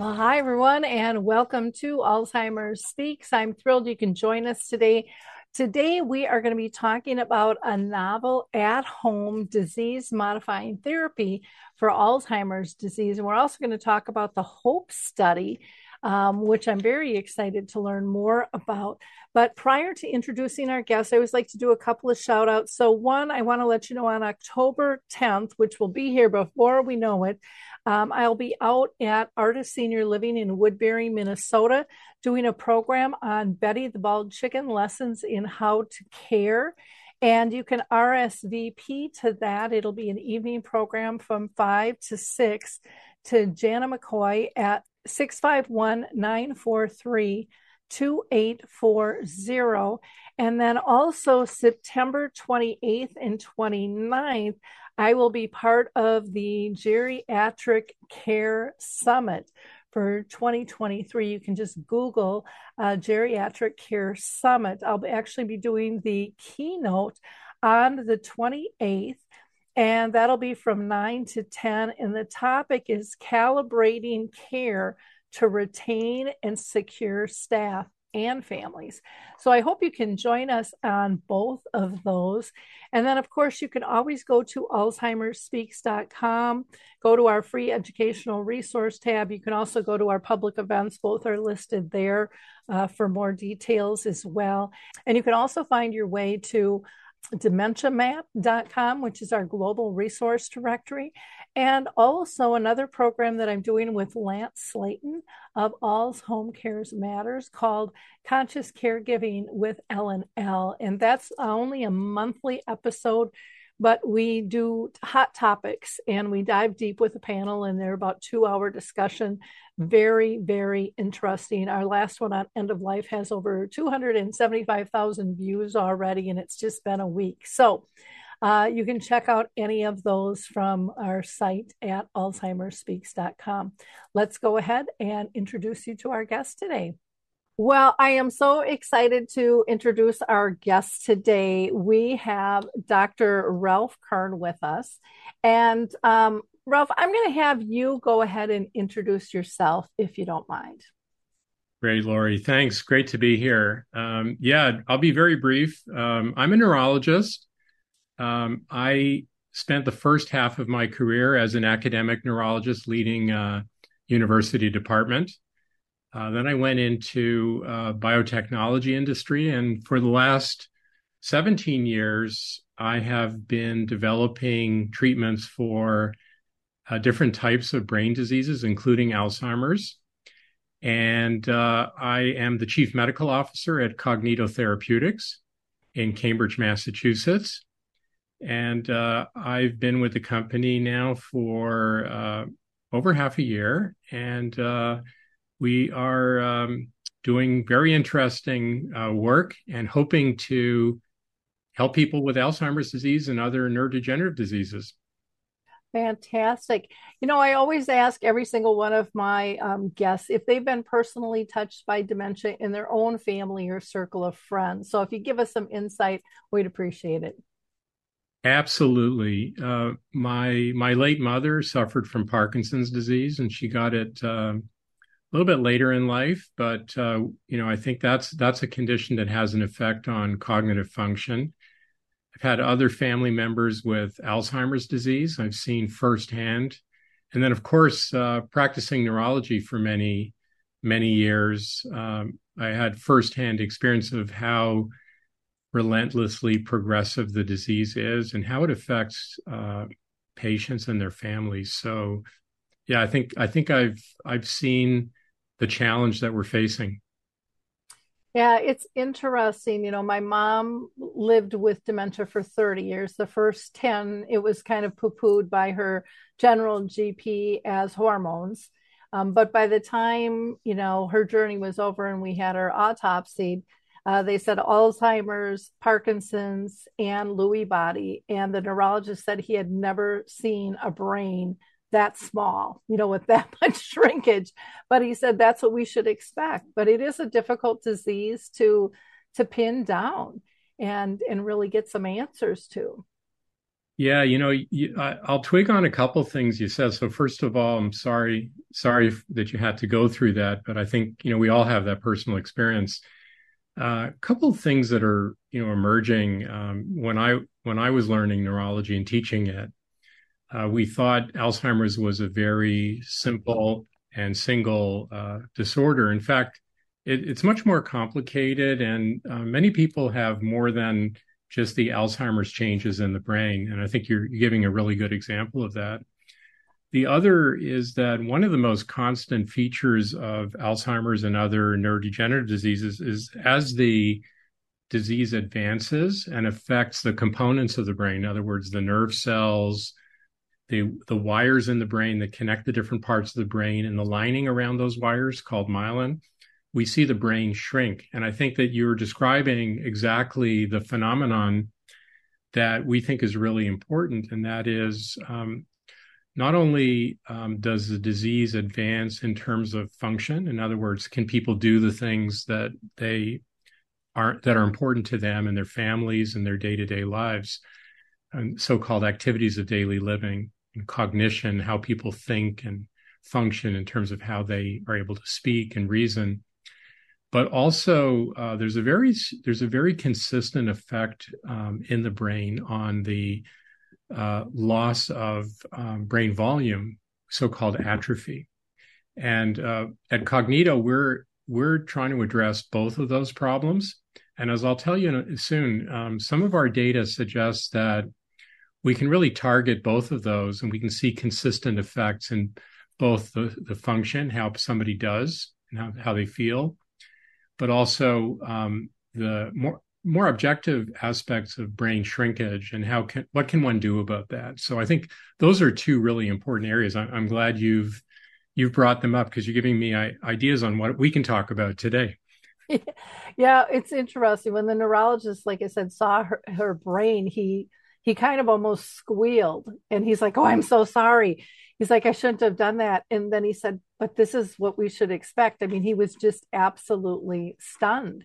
Well, hi, everyone, and welcome to Alzheimer's Speaks. I'm thrilled you can join us today. Today, we are going to be talking about a novel at home disease modifying therapy for Alzheimer's disease. And we're also going to talk about the HOPE study, um, which I'm very excited to learn more about. But prior to introducing our guests, I always like to do a couple of shout outs. So, one, I want to let you know on October 10th, which will be here before we know it, um, I'll be out at Artis Senior Living in Woodbury, Minnesota, doing a program on Betty the Bald Chicken lessons in how to care. And you can RSVP to that. It'll be an evening program from 5 to 6 to Jana McCoy at 651 943 2840. And then also September 28th and 29th, I will be part of the Geriatric Care Summit for 2023. You can just Google uh, Geriatric Care Summit. I'll actually be doing the keynote on the 28th, and that'll be from 9 to 10. And the topic is calibrating care to retain and secure staff and families. So I hope you can join us on both of those. And then, of course, you can always go to alzheimersspeaks.com, go to our free educational resource tab. You can also go to our public events, both are listed there uh, for more details as well. And you can also find your way to dementiamap.com, which is our global resource directory, and also another program that I'm doing with Lance Slatton of All's Home Cares Matters called Conscious Caregiving with Ellen L. And that's only a monthly episode but we do hot topics and we dive deep with a panel and they're about two hour discussion. Very very interesting. Our last one on end of life has over 275000 views already and it's just been a week. So uh, you can check out any of those from our site at alzheimersspeaks.com let's go ahead and introduce you to our guest today well, I am so excited to introduce our guest today. We have Dr. Ralph Kern with us. And um, Ralph, I'm going to have you go ahead and introduce yourself if you don't mind. Great, Lori. Thanks. Great to be here. Um, yeah, I'll be very brief. Um, I'm a neurologist. Um, I spent the first half of my career as an academic neurologist leading a university department. Uh, then I went into uh, biotechnology industry, and for the last 17 years, I have been developing treatments for uh, different types of brain diseases, including Alzheimer's. And uh, I am the chief medical officer at Cognito Therapeutics in Cambridge, Massachusetts. And uh, I've been with the company now for uh, over half a year. And we are um, doing very interesting uh, work and hoping to help people with Alzheimer's disease and other neurodegenerative diseases. Fantastic. You know, I always ask every single one of my um, guests if they've been personally touched by dementia in their own family or circle of friends. So if you give us some insight, we'd appreciate it. Absolutely. Uh, my my late mother suffered from Parkinson's disease, and she got it um, a little bit later in life, but uh, you know, I think that's that's a condition that has an effect on cognitive function. I've had other family members with Alzheimer's disease. I've seen firsthand, and then of course, uh, practicing neurology for many many years, um, I had firsthand experience of how relentlessly progressive the disease is and how it affects uh, patients and their families. So, yeah, I think I think I've I've seen the challenge that we're facing. Yeah, it's interesting. You know, my mom lived with dementia for 30 years. The first 10, it was kind of poo-pooed by her general GP as hormones. Um, but by the time, you know, her journey was over and we had her autopsy, uh, they said Alzheimer's, Parkinson's, and Lewy body. And the neurologist said he had never seen a brain that small, you know, with that much shrinkage. But he said that's what we should expect. But it is a difficult disease to to pin down and and really get some answers to. Yeah, you know, you, I, will twig on a couple things you said. So first of all, I'm sorry, sorry that you had to go through that, but I think you know we all have that personal experience. A uh, couple of things that are you know emerging um, when I when I was learning neurology and teaching it, uh, we thought Alzheimer's was a very simple and single uh, disorder. In fact, it, it's much more complicated, and uh, many people have more than just the Alzheimer's changes in the brain. And I think you're giving a really good example of that. The other is that one of the most constant features of Alzheimer's and other neurodegenerative diseases is as the disease advances and affects the components of the brain, in other words, the nerve cells, the the wires in the brain that connect the different parts of the brain and the lining around those wires called myelin we see the brain shrink. And i think that you're describing exactly the phenomenon that we think is really important and that is um, not only um, does the disease advance in terms of function in other words can people do the things that they are that are important to them and their families and their day-to-day lives and so-called activities of daily living and cognition, how people think and function in terms of how they are able to speak and reason. But also, uh, there's a very there's a very consistent effect um, in the brain on the uh, loss of um, brain volume, so-called atrophy. And uh, at Cognito, we're we're trying to address both of those problems. And as I'll tell you soon, um, some of our data suggests that we can really target both of those and we can see consistent effects in both the, the function, how somebody does and how, how they feel, but also um, the more more objective aspects of brain shrinkage and how can what can one do about that. So I think those are two really important areas. I, am glad you've you've brought them up because you're giving me ideas on what we can talk about today. Yeah, it's interesting when the neurologist, like I said, saw her, her brain. He he kind of almost squealed and he's like, Oh, I'm so sorry. He's like, I shouldn't have done that. And then he said, But this is what we should expect. I mean, he was just absolutely stunned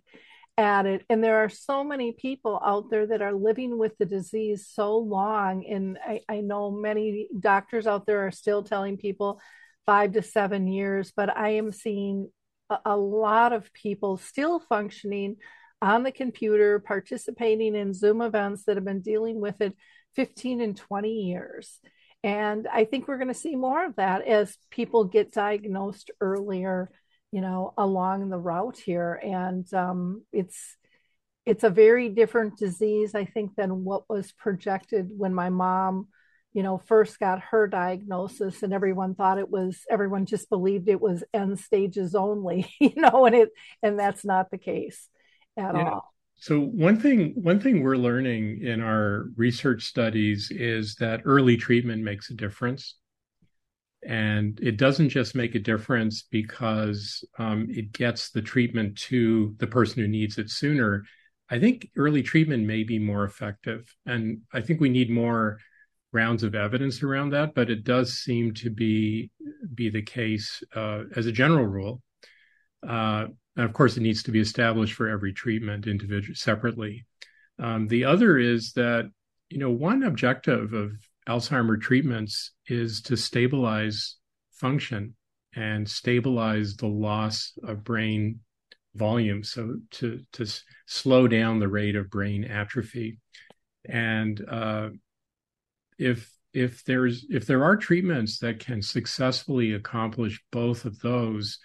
at it. And there are so many people out there that are living with the disease so long. And I, I know many doctors out there are still telling people five to seven years, but I am seeing a, a lot of people still functioning on the computer, participating in Zoom events that have been dealing with it 15 and 20 years. And I think we're going to see more of that as people get diagnosed earlier, you know, along the route here. And um, it's it's a very different disease, I think, than what was projected when my mom, you know, first got her diagnosis, and everyone thought it was everyone just believed it was end stages only, you know, and it and that's not the case at yeah. all. So one thing one thing we're learning in our research studies is that early treatment makes a difference. And it doesn't just make a difference because um, it gets the treatment to the person who needs it sooner. I think early treatment may be more effective. And I think we need more rounds of evidence around that, but it does seem to be be the case uh, as a general rule. Uh, and of course, it needs to be established for every treatment individually separately. Um, the other is that, you know, one objective of Alzheimer treatments is to stabilize function and stabilize the loss of brain volume. So to, to slow down the rate of brain atrophy. And uh, if if there's if there are treatments that can successfully accomplish both of those,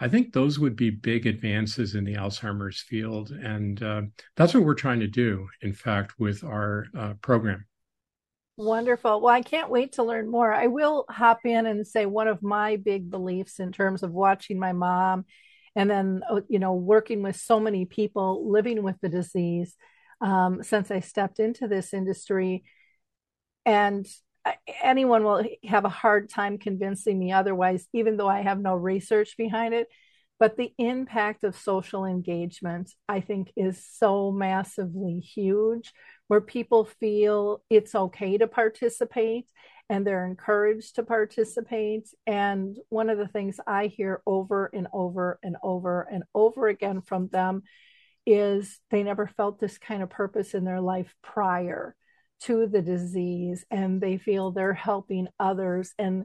I think those would be big advances in the Alzheimer's field. And uh, that's what we're trying to do, in fact, with our uh, program. Wonderful. Well, I can't wait to learn more. I will hop in and say one of my big beliefs in terms of watching my mom and then uh, you know working with so many people living with the disease um, since I stepped into this industry, and anyone will have a hard time convincing me otherwise, even though I have no research behind it. But the impact of social engagement, I think, is so massively huge, where people feel it's okay to participate and they're encouraged to participate. And one of the things I hear over and over and over and over again from them is they never felt this kind of purpose in their life prior to the disease and they feel they're helping others and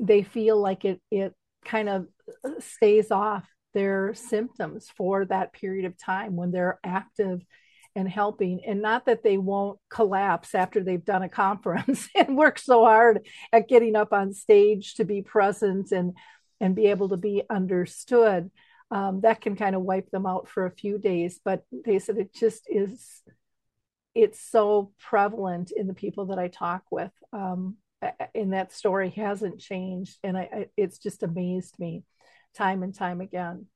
they feel like it it kind of stays off their symptoms for that period of time when they're active and helping and not that they won't collapse after they've done a conference and work so hard at getting up on stage to be present and and be able to be understood um, that can kind of wipe them out for a few days. But they said it just is it's so prevalent in the people that i talk with um, and that story hasn't changed. And I, I, it's just amazed me time and time again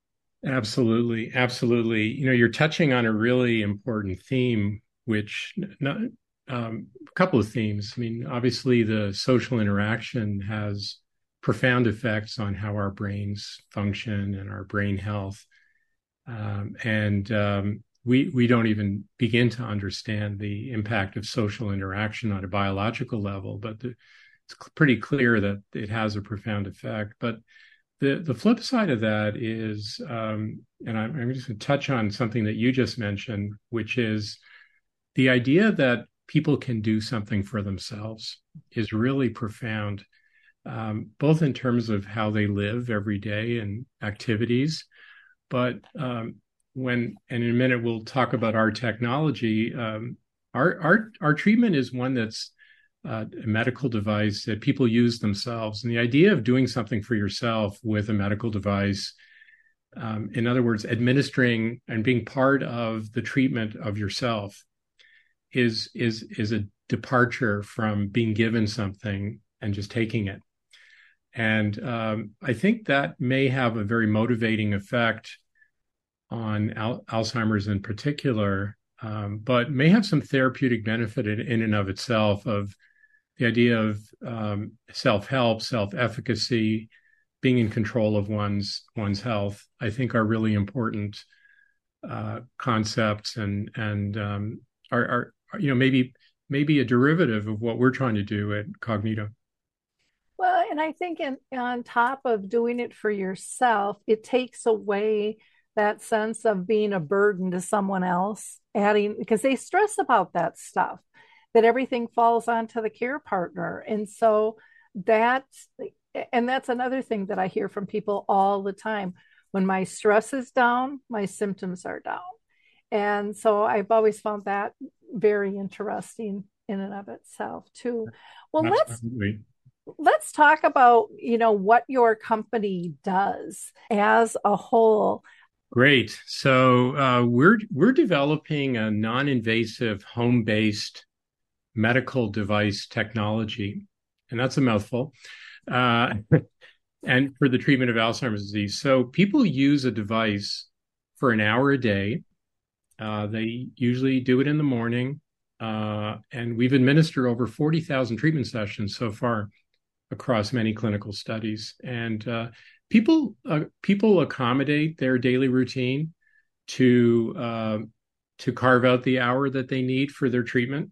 Absolutely, absolutely. You know, you're touching on a really important theme, which not, um, a couple of themes. I mean, obviously, the social interaction has profound effects on how our brains function and our brain health, um, and um, we we don't even begin to understand the impact of social interaction on a biological level. But the, it's pretty clear that it has a profound effect. But the the flip side of that is, um, and I'm, I'm just going to touch on something that you just mentioned, which is the idea that people can do something for themselves is really profound, um, both in terms of how they live every day and activities, but um, when and in a minute we'll talk about our technology. Um, our our our treatment is one that's uh, a medical device that people use themselves. And the idea of doing something for yourself with a medical device, um, in other words, administering and being part of the treatment of yourself, is is is a departure from being given something and just taking it. And um, I think that may have a very motivating effect on al- Alzheimer's in particular, um, but may have some therapeutic benefit in, in and of itself of the idea of um, self-help, self-efficacy, being in control of one's one's health, I think are really important uh, concepts and and um, are, are you know maybe maybe a derivative of what we're trying to do at Cognito. Well, and I think in, on top of doing it for yourself, it takes away that sense of being a burden to someone else, adding because they stress about that stuff that everything falls onto the care partner. And so that, and that's another thing that I hear from people all the time. When my stress is down, my symptoms are down. And so I've always found that very interesting in and of itself too. Well, Absolutely. let's let's talk about, you know, what your company does as a whole. Great. So uh, we're we're developing a non-invasive home-based medical device technology, and that's a mouthful. Uh, and for the treatment of Alzheimer's disease. So people use a device for an hour a day. Uh, they usually do it in the morning. Uh, and we've administered over 40,000 treatment sessions so far across many clinical studies. And uh, people uh, people accommodate their daily routine to uh, to carve out the hour that they need for their treatment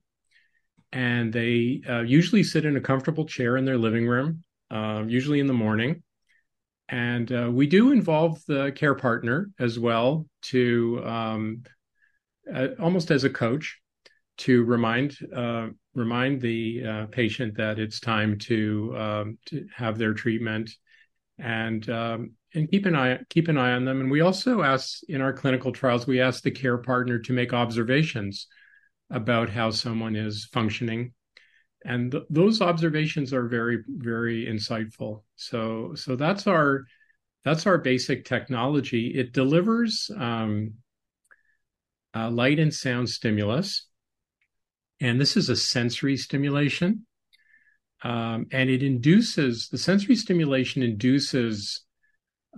and they uh, usually sit in a comfortable chair in their living room, um, usually in the morning. And uh, we do involve the care partner as well to um, uh, almost as a coach to remind uh, remind the uh, patient that it's time to um, to have their treatment and um, and keep an eye keep an eye on them. And we also ask in our clinical trials we ask the care partner to make observations about how someone is functioning. And th- those observations are very very insightful. So so that's our that's our basic technology. It delivers um, uh, light and sound stimulus. And this is a sensory stimulation. Um, and it induces the sensory stimulation induces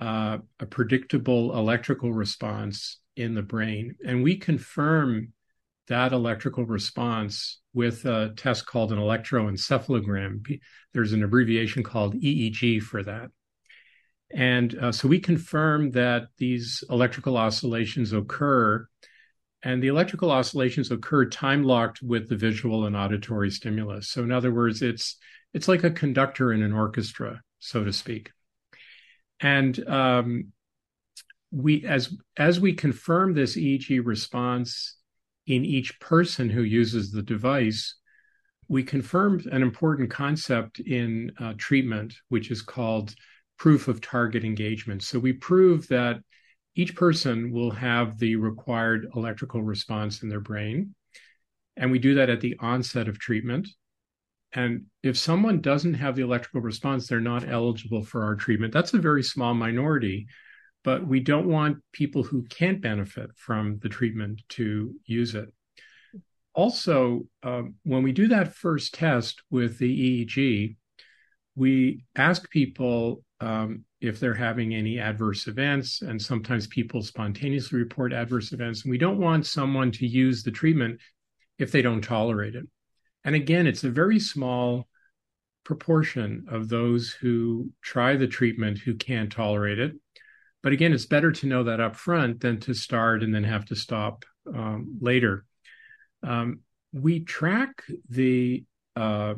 uh, a predictable electrical response in the brain. And we confirm that electrical response with a test called an electroencephalogram. There's an abbreviation called EEG for that. And uh, so we confirm that these electrical oscillations occur, and the electrical oscillations occur time locked with the visual and auditory stimulus. So, in other words, it's it's like a conductor in an orchestra, so to speak. And um, we, as as we confirm this EEG response in each person who uses the device, we confirmed an important concept in uh, treatment, which is called proof of target engagement. So we prove that each person will have the required electrical response in their brain. And we do that at the onset of treatment. And if someone doesn't have the electrical response, they're not eligible for our treatment. That's a very small minority, but we don't want people who can't benefit from the treatment to use it. Also, um, when we do that first test with the EEG, we ask people um, if they're having any adverse events, and sometimes people spontaneously report adverse events. And we don't want someone to use the treatment if they don't tolerate it. And again, it's a very small proportion of those who try the treatment who can't tolerate it. But again, it's better to know that up front than to start and then have to stop um, later. Um, we track the uh,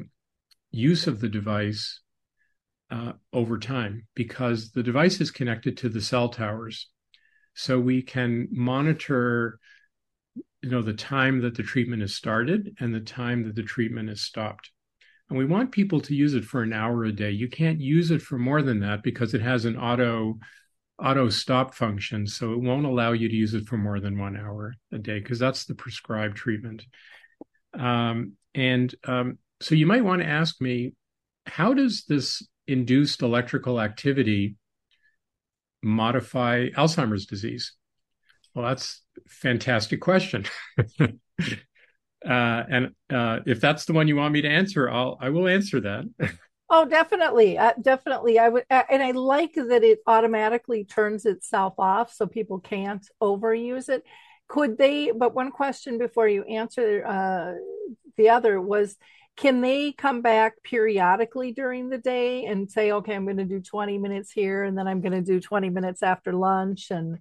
use of the device uh, over time because the device is connected to the cell towers. So we can monitor you know the time that the treatment is started and the time that the treatment is stopped and we want people to use it for an hour a day you can't use it for more than that because it has an auto auto stop function so it won't allow you to use it for more than one hour a day because that's the prescribed treatment um, and um, so you might want to ask me how does this induced electrical activity modify alzheimer's disease well, that's fantastic question. uh, and uh, if that's the one you want me to answer, I'll I will answer that. oh, definitely, uh, definitely. I would, uh, and I like that it automatically turns itself off so people can't overuse it. Could they? But one question before you answer uh, the other was can they come back periodically during the day and say okay i'm going to do 20 minutes here and then i'm going to do 20 minutes after lunch and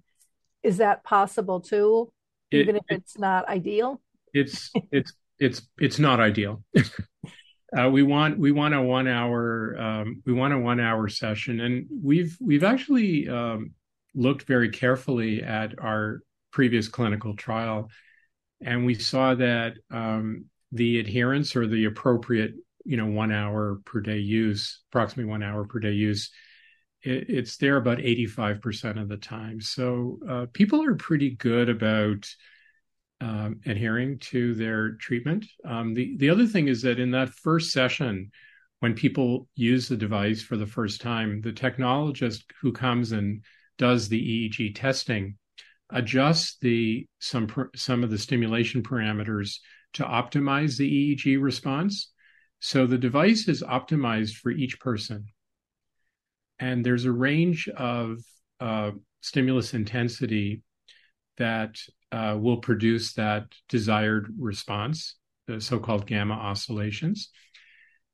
is that possible too, it, even if it's not ideal? It's it's it's it's not ideal. uh, we want we want a one hour um, we want a one hour session, and we've we've actually um, looked very carefully at our previous clinical trial, and we saw that um, the adherence or the appropriate you know one hour per day use, approximately one hour per day use, it, it's there about 85% of the time. So uh, people are pretty good about um, adhering to their treatment. Um, the, the other thing is that in that first session, when people use the device for the first time, the technologist who comes and does the EEG testing adjusts the some some of the stimulation parameters to optimize the EEG response. So the device is optimized for each person and there's a range of uh, stimulus intensity that uh, will produce that desired response, the so-called gamma oscillations.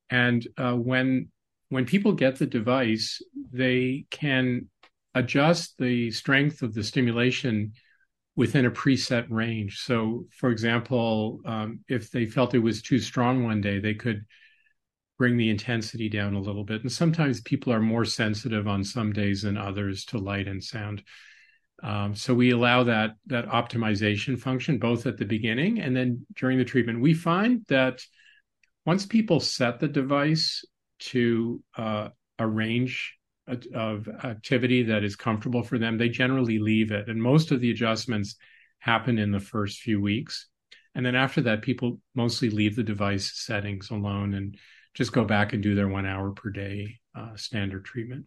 And uh, when when people get the device, they can adjust the strength of the stimulation within a preset range. So, for example, um, if they felt it was too strong one day, they could bring the intensity down a little bit. And sometimes people are more sensitive on some days than others to light and sound. Um, so we allow that that optimization function both at the beginning and then during the treatment. We find that once people set the device to uh, a range of activity that is comfortable for them, they generally leave it. And most of the adjustments happen in the first few weeks. And then after that, people mostly leave the device settings alone and just go back and do their one hour per day uh, standard treatment.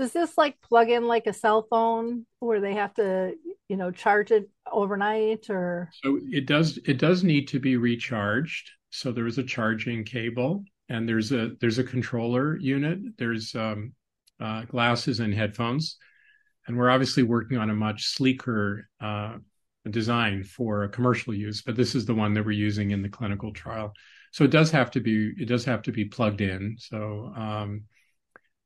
Does this like plug in like a cell phone where they have to, you know, charge it overnight or? So it does. It does need to be recharged. So there is a charging cable, and there's a there's a controller unit. There's um, uh, glasses and headphones, and we're obviously working on a much sleeker uh, design for commercial use. But this is the one that we're using in the clinical trial. So it does have to be it does have to be plugged in. So um,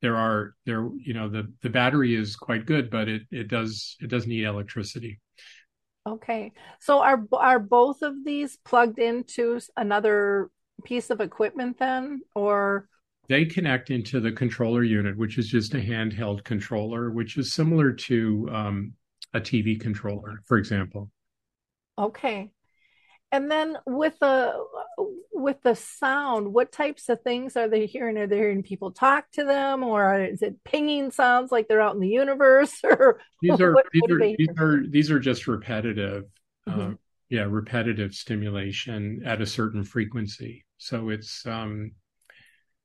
there are there you know the the battery is quite good, but it it does it does need electricity. Okay, so are are both of these plugged into another piece of equipment then, or they connect into the controller unit, which is just a handheld controller, which is similar to um, a TV controller, for example. Okay, and then with the with the sound, what types of things are they hearing? Are they hearing people talk to them, or is it pinging sounds like they're out in the universe? Or these are what, these, what are, are these are these are just repetitive, mm-hmm. uh, yeah, repetitive stimulation at a certain frequency. So it's um,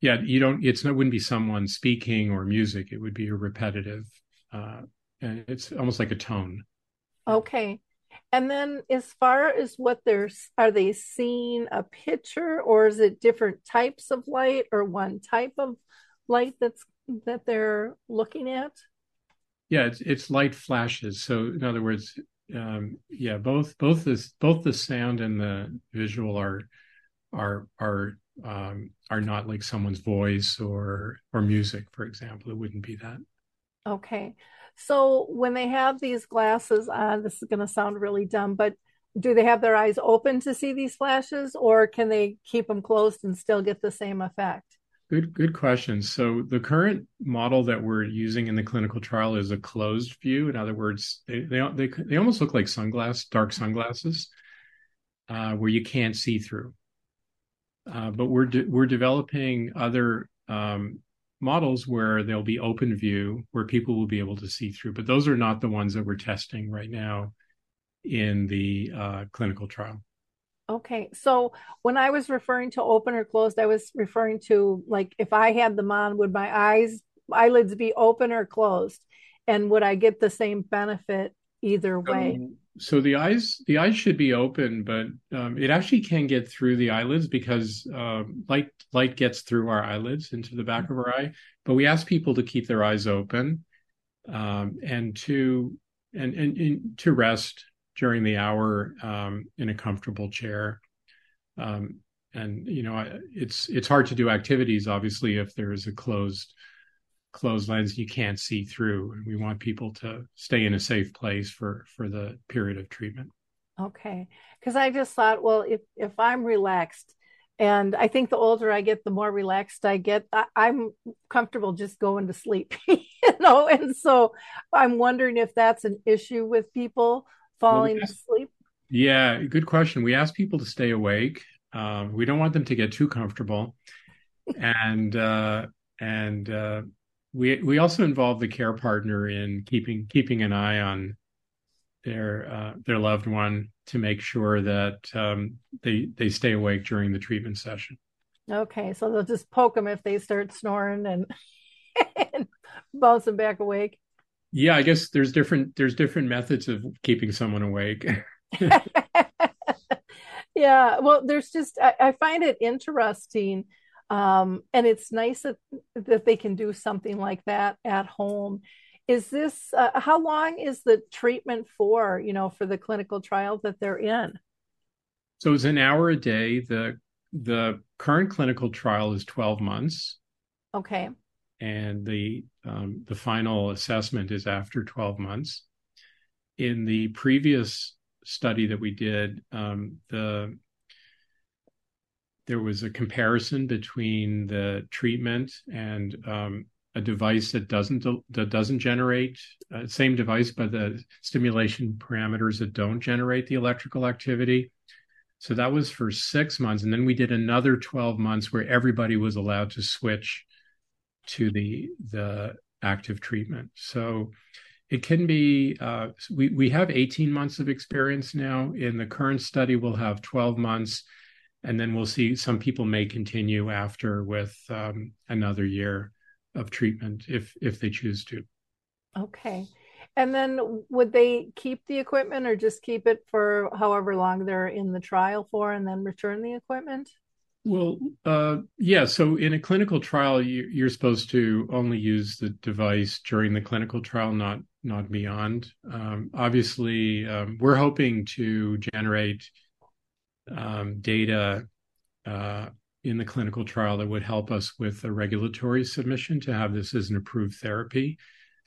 yeah, you don't. It's it wouldn't be someone speaking or music. It would be a repetitive, uh, and it's almost like a tone. Okay. And then, as far as what they're, are they seeing a picture, or is it different types of light, or one type of light that's that they're looking at? Yeah, it's it's light flashes. So, in other words, um, yeah, both both this both the sound and the visual are are are um, are not like someone's voice or or music, for example. It wouldn't be that. Okay. So when they have these glasses on, this is going to sound really dumb, but do they have their eyes open to see these flashes or can they keep them closed and still get the same effect? Good, good question. So the current model that we're using in the clinical trial is a closed view. In other words, they they they, they almost look like sunglasses, dark sunglasses, uh, where you can't see through. Uh, but we're de- we're developing other um, models where there'll be open view where people will be able to see through but those are not the ones that we're testing right now in the uh, clinical trial. Okay so when i was referring to open or closed i was referring to like if i had them on would my eyes eyelids be open or closed? And would i get the same benefit either way? um, so the eyes the eyes should be open but um, it actually can get through the eyelids because uh, light light gets through our eyelids into the back of our eye. But we ask people to keep their eyes open um, and to and, and, and, to rest during the hour um, in a comfortable chair. Um, and you know it's it's hard to do activities obviously if there is a closed closed lens you can't see through and we want people to stay in a safe place for for the period of treatment. Okay. Because i just thought well if if i'm relaxed and i think the older i get the more relaxed i get I, am comfortable just going to sleep you know? And so i'm wondering if that's an issue with people falling well, asleep. Yeah good question. We ask people to stay awake. Um, we don't want them to get too comfortable. And uh, and uh, we we also involve the care partner in keeping keeping an eye on their uh, their loved one to make sure that um, they they stay awake during the treatment session. Okay, so they'll just poke them if they start snoring and, and bounce them back awake. Yeah, I guess there's different there's different methods of keeping someone awake. yeah, well, there's just I, I find it interesting um, and it's nice that, that they can do something like that at home. Is this uh, how long is the treatment for? You know, for the clinical trial that they're in. So it's an hour a day. the The current clinical trial is twelve months, Okay. And the um, the final assessment is after 12 months. In the previous study that we did, um, the there was a comparison between the treatment and um, a device that doesn't that doesn't generate uh, same device but the stimulation parameters that don't generate the electrical activity. So that was for six months and then we did another 12 months where everybody was allowed to switch to the the active treatment. So it can be uh, we, we have 18 months of experience now. In the current study we'll have 12 months and then we'll see some people may continue after with um, another year of treatment if if they choose to. Okay. And then would they keep the equipment or just keep it for however long they're in the trial for and then return the equipment? Well, uh, yeah. So in a clinical trial, you, are supposed to only use the device during the clinical trial, not not beyond. Um, obviously, um, we're hoping to generate data uh, in the clinical trial that would help us with a regulatory submission to have this as an approved therapy.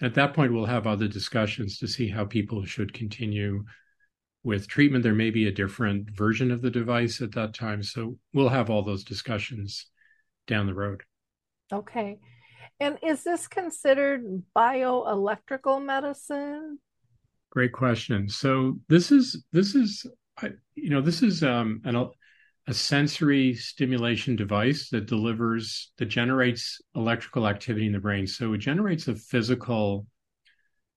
At that point, we'll have other discussions to see how people should continue with treatment. There may be a different version of the device at that time. So we'll have all those discussions down the road. Okay. And is this considered bioelectrical medicine? Great question. So this is this is you know this is um, an a sensory stimulation device that delivers that generates electrical activity in the brain. So it generates a physical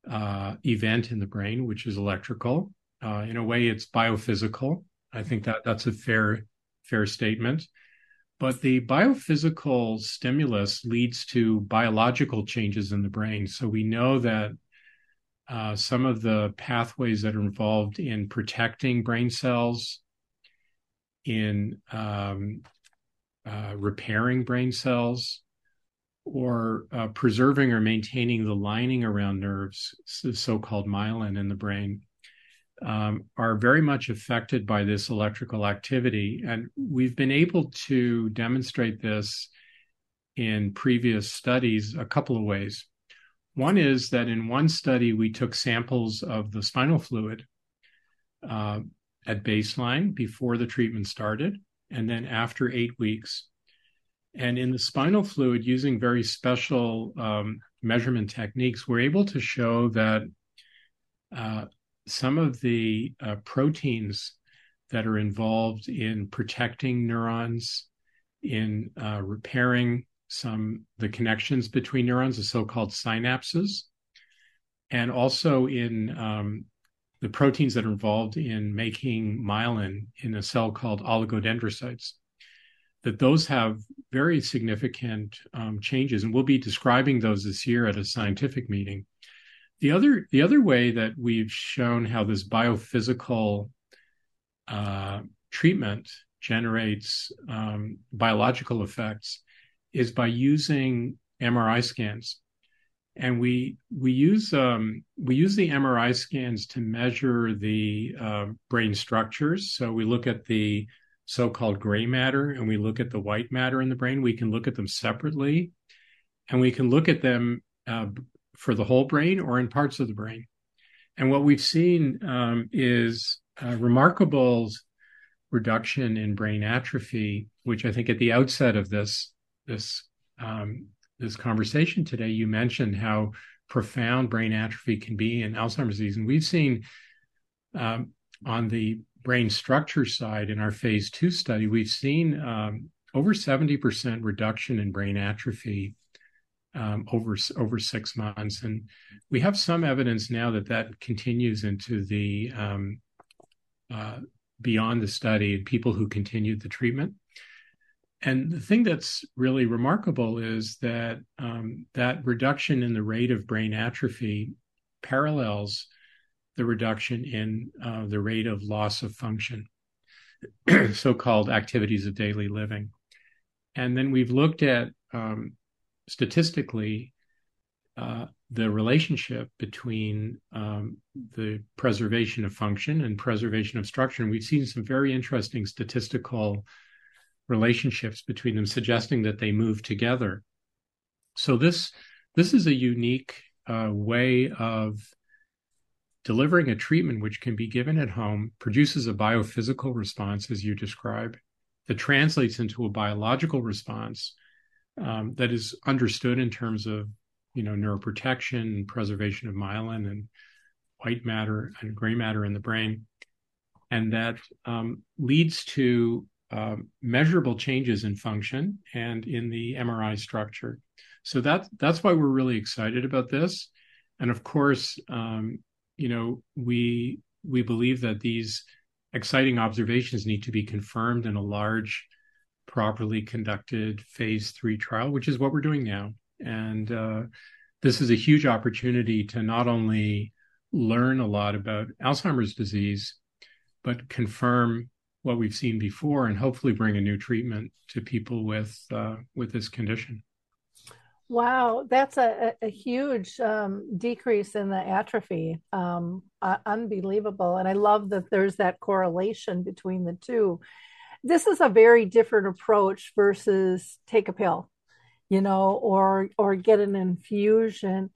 uh, event in the brain, which is electrical. Uh, in a way, it's biophysical. I think that that's a fair fair statement. But the biophysical stimulus leads to biological changes in the brain. So we know that uh, some of the pathways that are involved in protecting brain cells in um, uh, repairing brain cells or uh, preserving or maintaining the lining around nerves, the so-called myelin in the brain, um, are very much affected by this electrical activity. And we've been able to demonstrate this in previous studies a couple of ways. One is that in one study, we took samples of the spinal fluid uh, at baseline before the treatment started, and then after eight weeks. And in the spinal fluid, using very special um, measurement techniques, we're able to show that uh, some of the uh, proteins that are involved in protecting neurons, in uh, repairing some the connections between neurons, the so-called synapses, and also in um, the proteins that are involved in making myelin in a cell called oligodendrocytes, that those have very significant um, changes, and we'll be describing those this year at a scientific meeting. The other the other way that we've shown how this biophysical uh, treatment generates um, biological effects is by using MRI scans and we we use um, we use the MRI scans to measure the uh, brain structures. So we look at the so-called gray matter and we look at the white matter in the brain. We can look at them separately, and we can look at them uh, for the whole brain or in parts of the brain. And what we've seen um, is remarkable reduction in brain atrophy, which I think at the outset of this this um, this conversation today, you mentioned how profound brain atrophy can be in Alzheimer's disease. And we've seen um, on the brain structure side in our phase two study, we've seen um, over 70% reduction in brain atrophy um, over over six months, and we have some evidence now that that continues into the um, uh, beyond the study and people who continued the treatment. And the thing that's really remarkable is that um, that reduction in the rate of brain atrophy parallels the reduction in uh, the rate of loss of function, so called activities of daily living. And then we've looked at um, statistically uh, the relationship between um, the preservation of function and preservation of structure. And we've seen some very interesting statistical relationships between them, suggesting that they move together. so this this is a unique uh, way of delivering a treatment which can be given at home, produces a biophysical response as you describe, that translates into a biological response um, that is understood in terms of you know neuroprotection and preservation of myelin and white matter and gray matter in the brain, and that um, leads to uh, measurable changes in function and in the MRI structure. So that that's why we're really excited about this, and of course, um, you know, we we believe that these exciting observations need to be confirmed in a large, properly conducted phase three trial, which is what we're doing now. And uh, this is a huge opportunity to not only learn a lot about Alzheimer's disease, but confirm what we've seen before and hopefully bring a new treatment to people with uh, with this condition. Wow, that's a, a huge um, decrease in the atrophy. Um, uh, unbelievable. And I love that there's that correlation between the two. This is a very different approach versus take a pill, you know, or or get an infusion.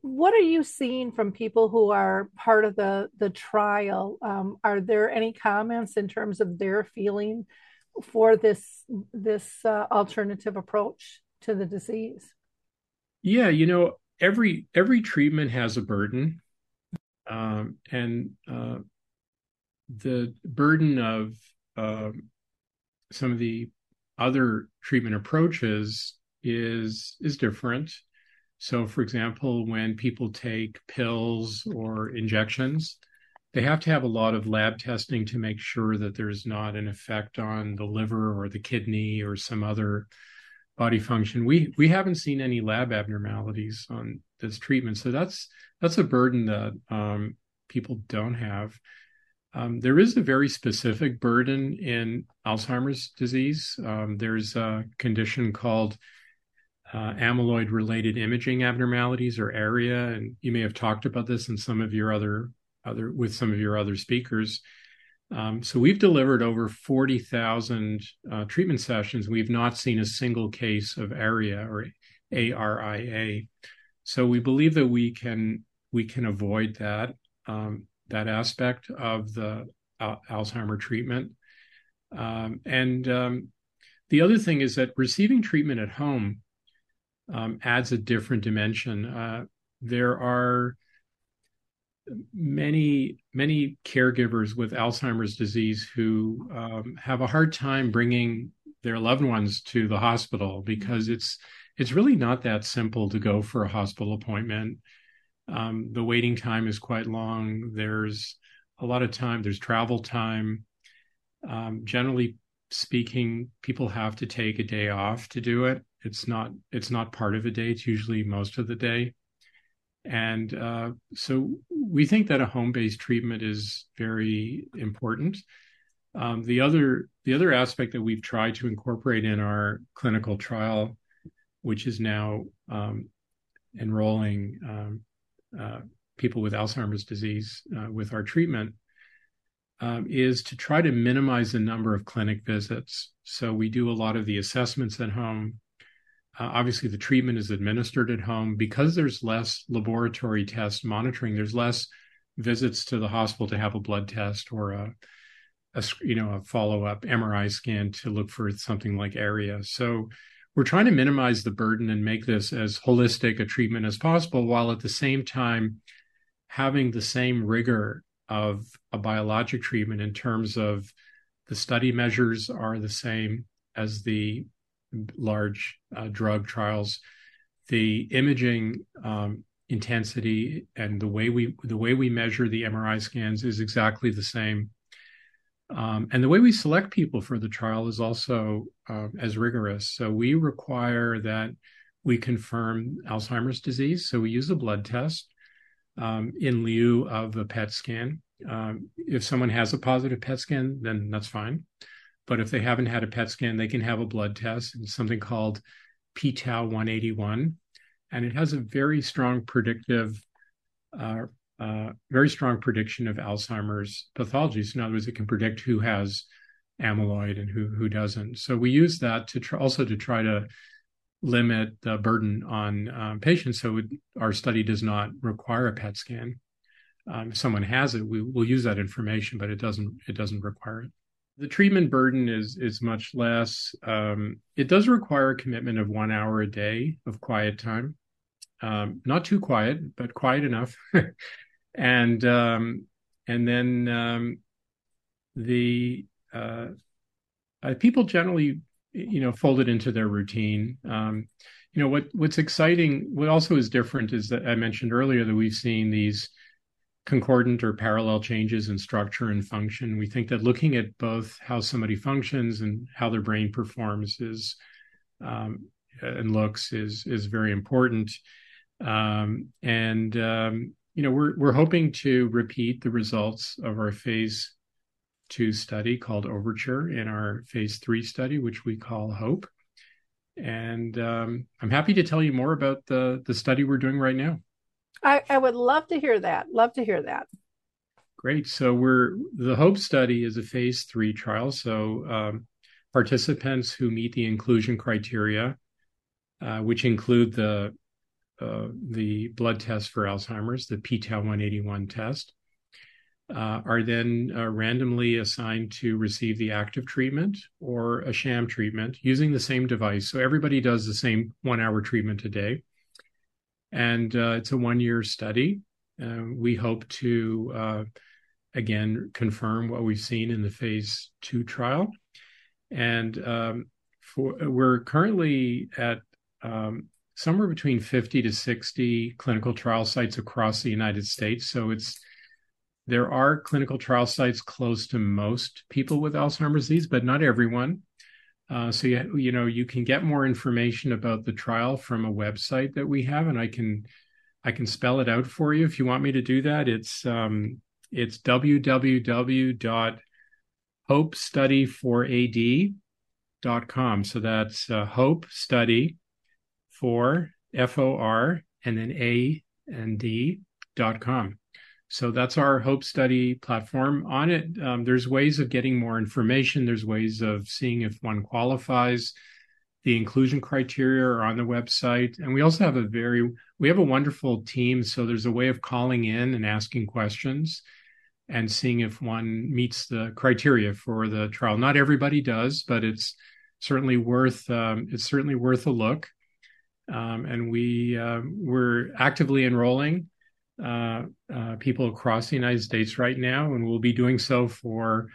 What are you seeing from people who are part of the the trial? Um, are there any comments in terms of their feeling for this this uh, alternative approach? to the disease? Yeah, you know, every every treatment has a burden, um, and uh, the burden of uh, some of the other treatment approaches is is different. So, for example, when people take pills or injections, they have to have a lot of lab testing to make sure that there's not an effect on the liver or the kidney or some other body function. We we haven't seen any lab abnormalities on this treatment, so that's that's a burden that um, people don't have. Um, there is a very specific burden in Alzheimer's disease. Um, there's a condition called uh, amyloid related imaging abnormalities or ARIA, and you may have talked about this in some of your other other with some of your other speakers. Um, so we've delivered over 40,000 uh, treatment sessions. We've not seen a single case of ARIA or ARIA. So we believe that we can we can avoid that um, that aspect of the uh, Alzheimer treatment. Um, and um, the other thing is that receiving treatment at home um, adds a different dimension. Uh, there are many many caregivers with Alzheimer's disease who um, have a hard time bringing their loved ones to the hospital because it's it's really not that simple to go for a hospital appointment. Um, the waiting time is quite long. There's a lot of time. There's travel time. Um, generally speaking, people have to take a day off to do it. It's not it's not part of a day. It's usually most of the day. And uh, so we think that a home-based treatment is very important. Um, the other the other aspect that we've tried to incorporate in our clinical trial, which is now um, enrolling um, uh, people with Alzheimer's disease uh, with our treatment, um, is to try to minimize the number of clinic visits. So we do a lot of the assessments at home. Uh, obviously, the treatment is administered at home because there's less laboratory test monitoring. There's less visits to the hospital to have a blood test or a, a you know a follow up MRI scan to look for something like ARIA. So we're trying to minimize the burden and make this as holistic a treatment as possible, while at the same time having the same rigor of a biologic treatment in terms of the study measures are the same as the large uh, drug trials, the imaging um, intensity and the way we the way we measure the MRI scans is exactly the same. Um, and the way we select people for the trial is also uh, as rigorous. So we require that we confirm Alzheimer's disease. So we use a blood test um, in lieu of a PET scan. Um, if someone has a positive PET scan, then that's fine. But if they haven't had a PET scan, they can have a blood test something called p-tau 181, and it has a very strong predictive, uh, uh, very strong prediction of Alzheimer's pathology. So in other words, it can predict who has amyloid and who who doesn't. So we use that to try, also to try to limit the burden on um, patients. So it, our study does not require a PET scan. Um, if someone has it, we will use that information, but it doesn't it doesn't require it. The treatment burden is is much less. Um, it does require a commitment of one hour a day of quiet time, um, not too quiet, but quiet enough, and um, and then um, the uh, uh, people generally you know fold it into their routine um, you know what what's exciting what also is different is that i mentioned earlier that we've seen these concordant or parallel changes in structure and function we think that looking at both how somebody functions and how their brain performs is um, and looks is is very important um, and um, you know we're we're hoping to repeat the results of our phase two study called Overture in our phase three study, which we call Hope. And um, I'm happy to tell you more about the, the study we're doing right now. I, I would love to hear that. Love to hear that. Great. So we're the Hope study is a phase three trial. So um, participants who meet the inclusion criteria, uh, which include the uh, the blood test for Alzheimer's, the p-tau 181 test, uh, are then uh, randomly assigned to receive the active treatment or a sham treatment using the same device. So everybody does the same one hour treatment a day. And uh, it's a one year study. Uh, we hope to, uh, again, confirm what we've seen in the phase two trial. And um, for, we're currently at um, somewhere between 50 to 60 clinical trial sites across the United States. So it's there are clinical trial sites close to most people with Alzheimer's disease, but not everyone. Uh, so you, you know you can get more information about the trial from a website that we have, and I can I can spell it out for you if you want me to do that. It's um, it's www.hopestudy4ad.com. So that's uh, hope study for F O R and then A and D dot com. So that's our Hope Study platform. On it, um, there's ways of getting more information. There's ways of seeing if one qualifies. The inclusion criteria are on the website, and we also have a very we have a wonderful team. So there's a way of calling in and asking questions, and seeing if one meets the criteria for the trial. Not everybody does, but it's certainly worth um, it's certainly worth a look. Um, and we uh, we're actively enrolling uh, uh, people across the United States right now, and we'll be doing so for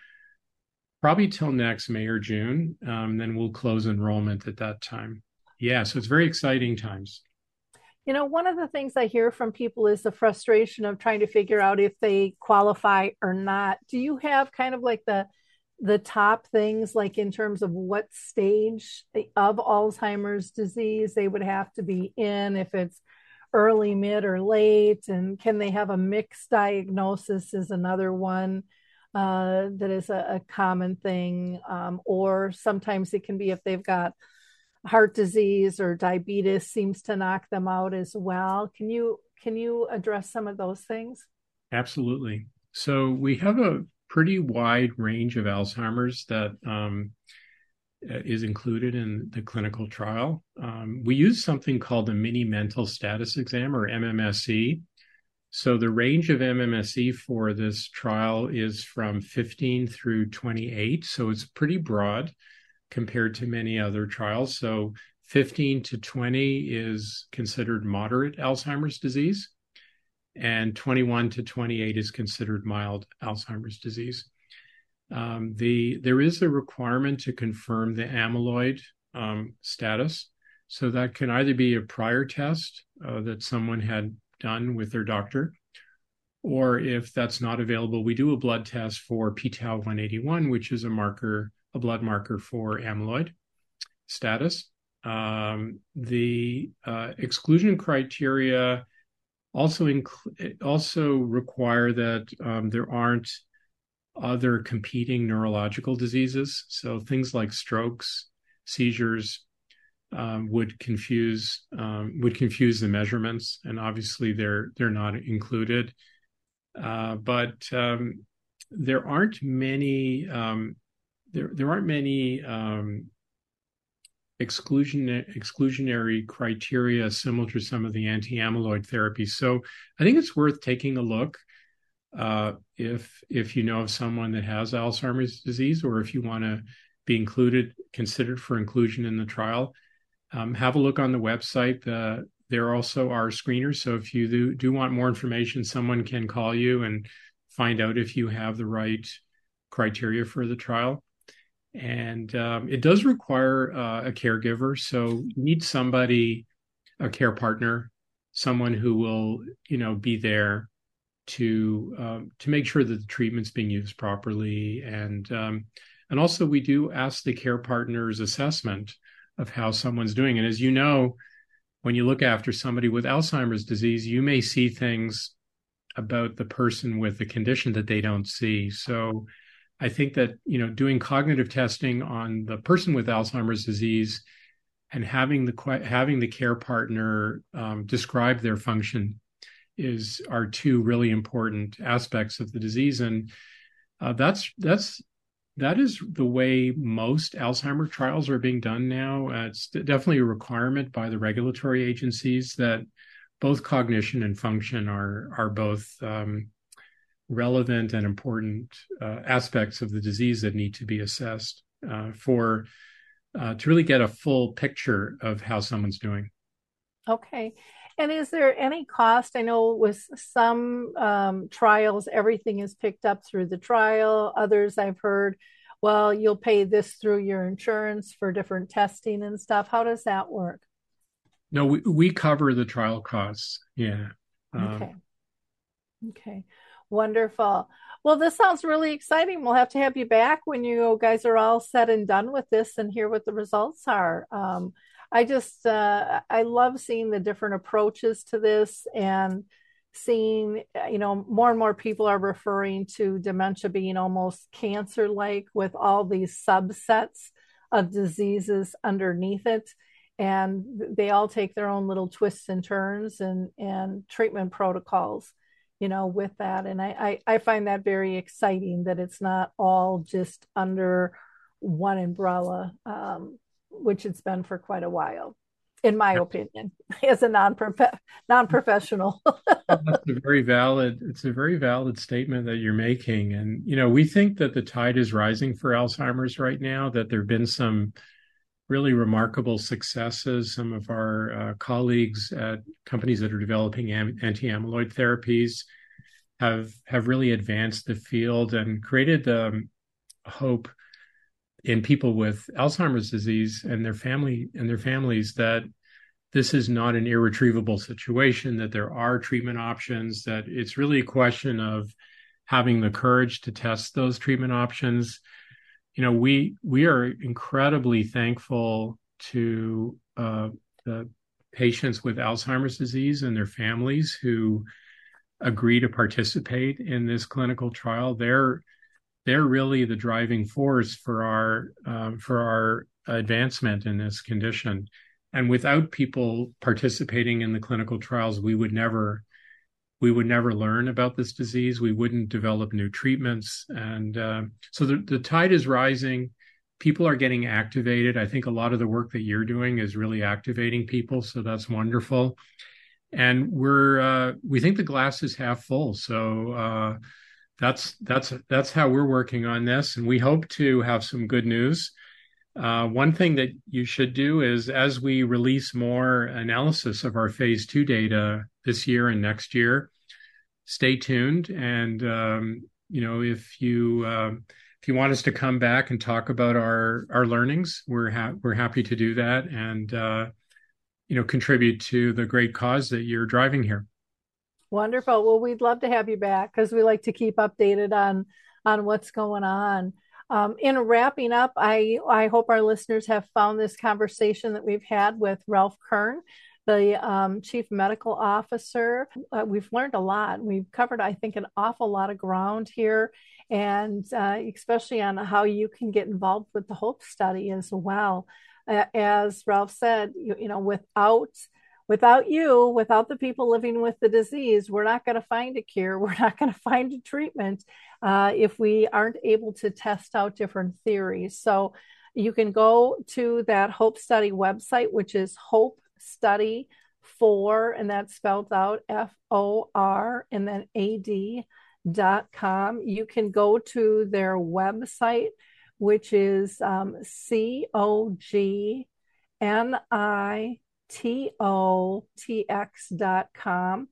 probably till next May or June. Um, then we'll close enrollment at that time. Yeah, so it's very exciting times. You know, one of the things I hear from people is the frustration of trying to figure out if they qualify or not. Do you have kind of like the the top things like in terms of what stage of Alzheimer's disease they would have to be in if it's early, mid, or late? And can they have a mixed diagnosis? Is another one uh, that is a, a common thing. Um, or sometimes it can be if they've got heart disease or diabetes seems to knock them out as well. Can you can you address some of those things? Absolutely. So we have a pretty wide range of Alzheimer's that um, is included in the clinical trial. Um, we use something called the mini mental status exam or MMSE. So the range of MMSE for this trial is from 15 through 28. So it's pretty broad compared to many other trials. So 15 to 20 is considered moderate Alzheimer's disease, and 21 to 28 is considered mild Alzheimer's disease. Um, the there is a requirement to confirm the amyloid um, status, so that can either be a prior test uh, that someone had done with their doctor, or if that's not available, we do a blood test for p-tau 181, which is a marker, a blood marker for amyloid status. Um, the uh, exclusion criteria also inc- also require that um, there aren't other competing neurological diseases. So things like strokes, seizures um, would confuse um, would confuse the measurements, and obviously they're they're not included. Uh, but um, there aren't many um, there there aren't many um, exclusion exclusionary criteria similar to some of the anti-amyloid therapies. So I think it's worth taking a look uh, if if you know of someone that has Alzheimer's disease, or if you want to be included, considered for inclusion in the trial. Um, have a look on the website. Uh, there also are screeners. So if you do, do want more information, someone can call you and find out if you have the right criteria for the trial. And um, it does require uh, a caregiver. So need somebody, a care partner, someone who will, you know, be there to um, to make sure that the treatment's being used properly. And um, and also we do ask the care partner's assessment of how someone's doing. And as you know when you look after somebody with alzheimer's disease you may see things about the person with the condition that they don't see. So i think that you know doing cognitive testing on the person with alzheimer's disease and having the having the care partner um, describe their function is are two really important aspects of the disease, and uh, that's that's that is the way most Alzheimer trials are being done now. Uh, it's definitely a requirement by the regulatory agencies that both cognition and function are are both um, relevant and important uh, aspects of the disease that need to be assessed uh, for uh, to really get a full picture of how someone's doing. Okay. And is there any cost? I know with some um, trials, everything is picked up through the trial. Others I've heard, well, you'll pay this through your insurance for different testing and stuff. How does that work? No, we, we cover the trial costs. Yeah. Um, okay. Okay. Wonderful. Well, this sounds really exciting. We'll have to have you back when you guys are all set and done with this and hear what the results are. Um, I just uh, I love seeing the different approaches to this and seeing you know more and more people are referring to dementia being almost cancer like with all these subsets of diseases underneath it. And they all take their own little twists and turns and and treatment protocols you know with that. And I, I i find that very exciting that it's not all just under one umbrella um, which it's been for quite a while, in my opinion, as a non non professional. That's a very valid. It's a very valid statement that you're making, and you know we think that the tide is rising for Alzheimer's right now. That there have been some really remarkable successes. Some of our uh, colleagues at companies that are developing am- anti-amyloid therapies have have really advanced the field and created um, hope in people with Alzheimer's disease and their family and their families that this is not an irretrievable situation, that there are treatment options, that it's really a question of having the courage to test those treatment options. You know, we we are incredibly thankful to uh, the patients with Alzheimer's disease and their families who agree to participate in this clinical trial. They're they're really the driving force for our um, for our advancement in this condition. And without people participating in the clinical trials, we would never we would never learn about this disease. We wouldn't develop new treatments. And uh, so the, the tide is rising. People are getting activated. I think a lot of the work that you're doing is really activating people. So that's wonderful. And we're uh, we think the glass is half full. So uh, that's that's that's how we're working on this, and we hope to have some good news. Uh, one thing that you should do is as we release more analysis of our phase two data this year and next year, stay tuned. And um, you know, if you uh, if you want us to come back and talk about our our learnings, we're ha- we're happy to do that and uh, you know contribute to the great cause that you're driving here. Wonderful. Well, we'd love to have you back because we like to keep updated on on what's going on. Um, in wrapping up, I I hope our listeners have found this conversation that we've had with Ralph Kern, the um, chief medical officer. Uh, we've learned a lot. We've covered, I think, an awful lot of ground here, and uh, especially on how you can get involved with the Hope study as well. Uh, as Ralph said, you, you know, without without you, without the people living with the disease, we're not going to find a cure. We're not going to find a treatment uh, if we aren't able to test out different theories. So, You can go to that Hope Study website, which is Hope Study for, and that's spelled out F O R and then A D dot com. You can go to their website, which is um, C O G N I T O T X dot com.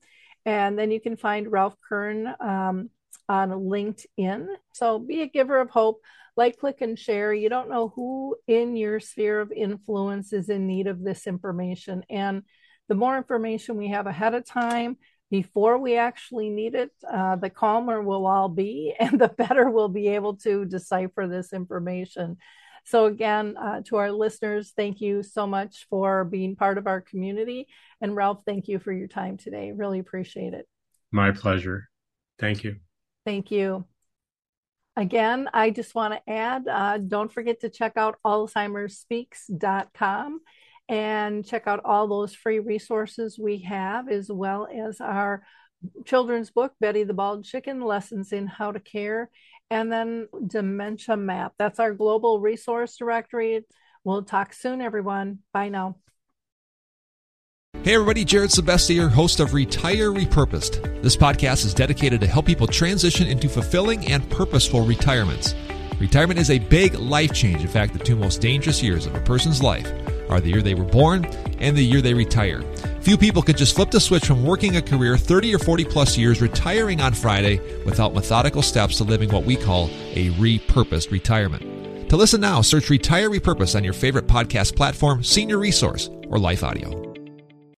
And then you can find Ralph Kern um, on LinkedIn. So be a giver of hope. Like, click, and share. You don't know who in your sphere of influence is in need of this information. And the more information we have ahead of time, before we actually need it, uh, the calmer we'll all be, and the better we'll be able to decipher this information. So, again, uh, to our listeners, thank you so much for being part of our community. And Ralph, thank you for your time today. Really appreciate it. My pleasure. Thank you. Thank you. Again, I just want to add uh, don't forget to check out AlzheimerSpeaks.com and check out all those free resources we have, as well as our children's book, Betty the Bald Chicken Lessons in How to Care and then Dementia Map. That's our global resource directory. We'll talk soon, everyone. Bye now. Hey everybody, Jared Sebestier, host of Retire Repurposed. This podcast is dedicated to help people transition into fulfilling and purposeful retirements. Retirement is a big life change. In fact, the two most dangerous years of a person's life are the year they were born and the year they retire. Few people could just flip the switch from working a career 30 or 40 plus years, retiring on Friday without methodical steps to living what we call a repurposed retirement. To listen now, search Retire Repurpose on your favorite podcast platform, Senior Resource, or Life Audio.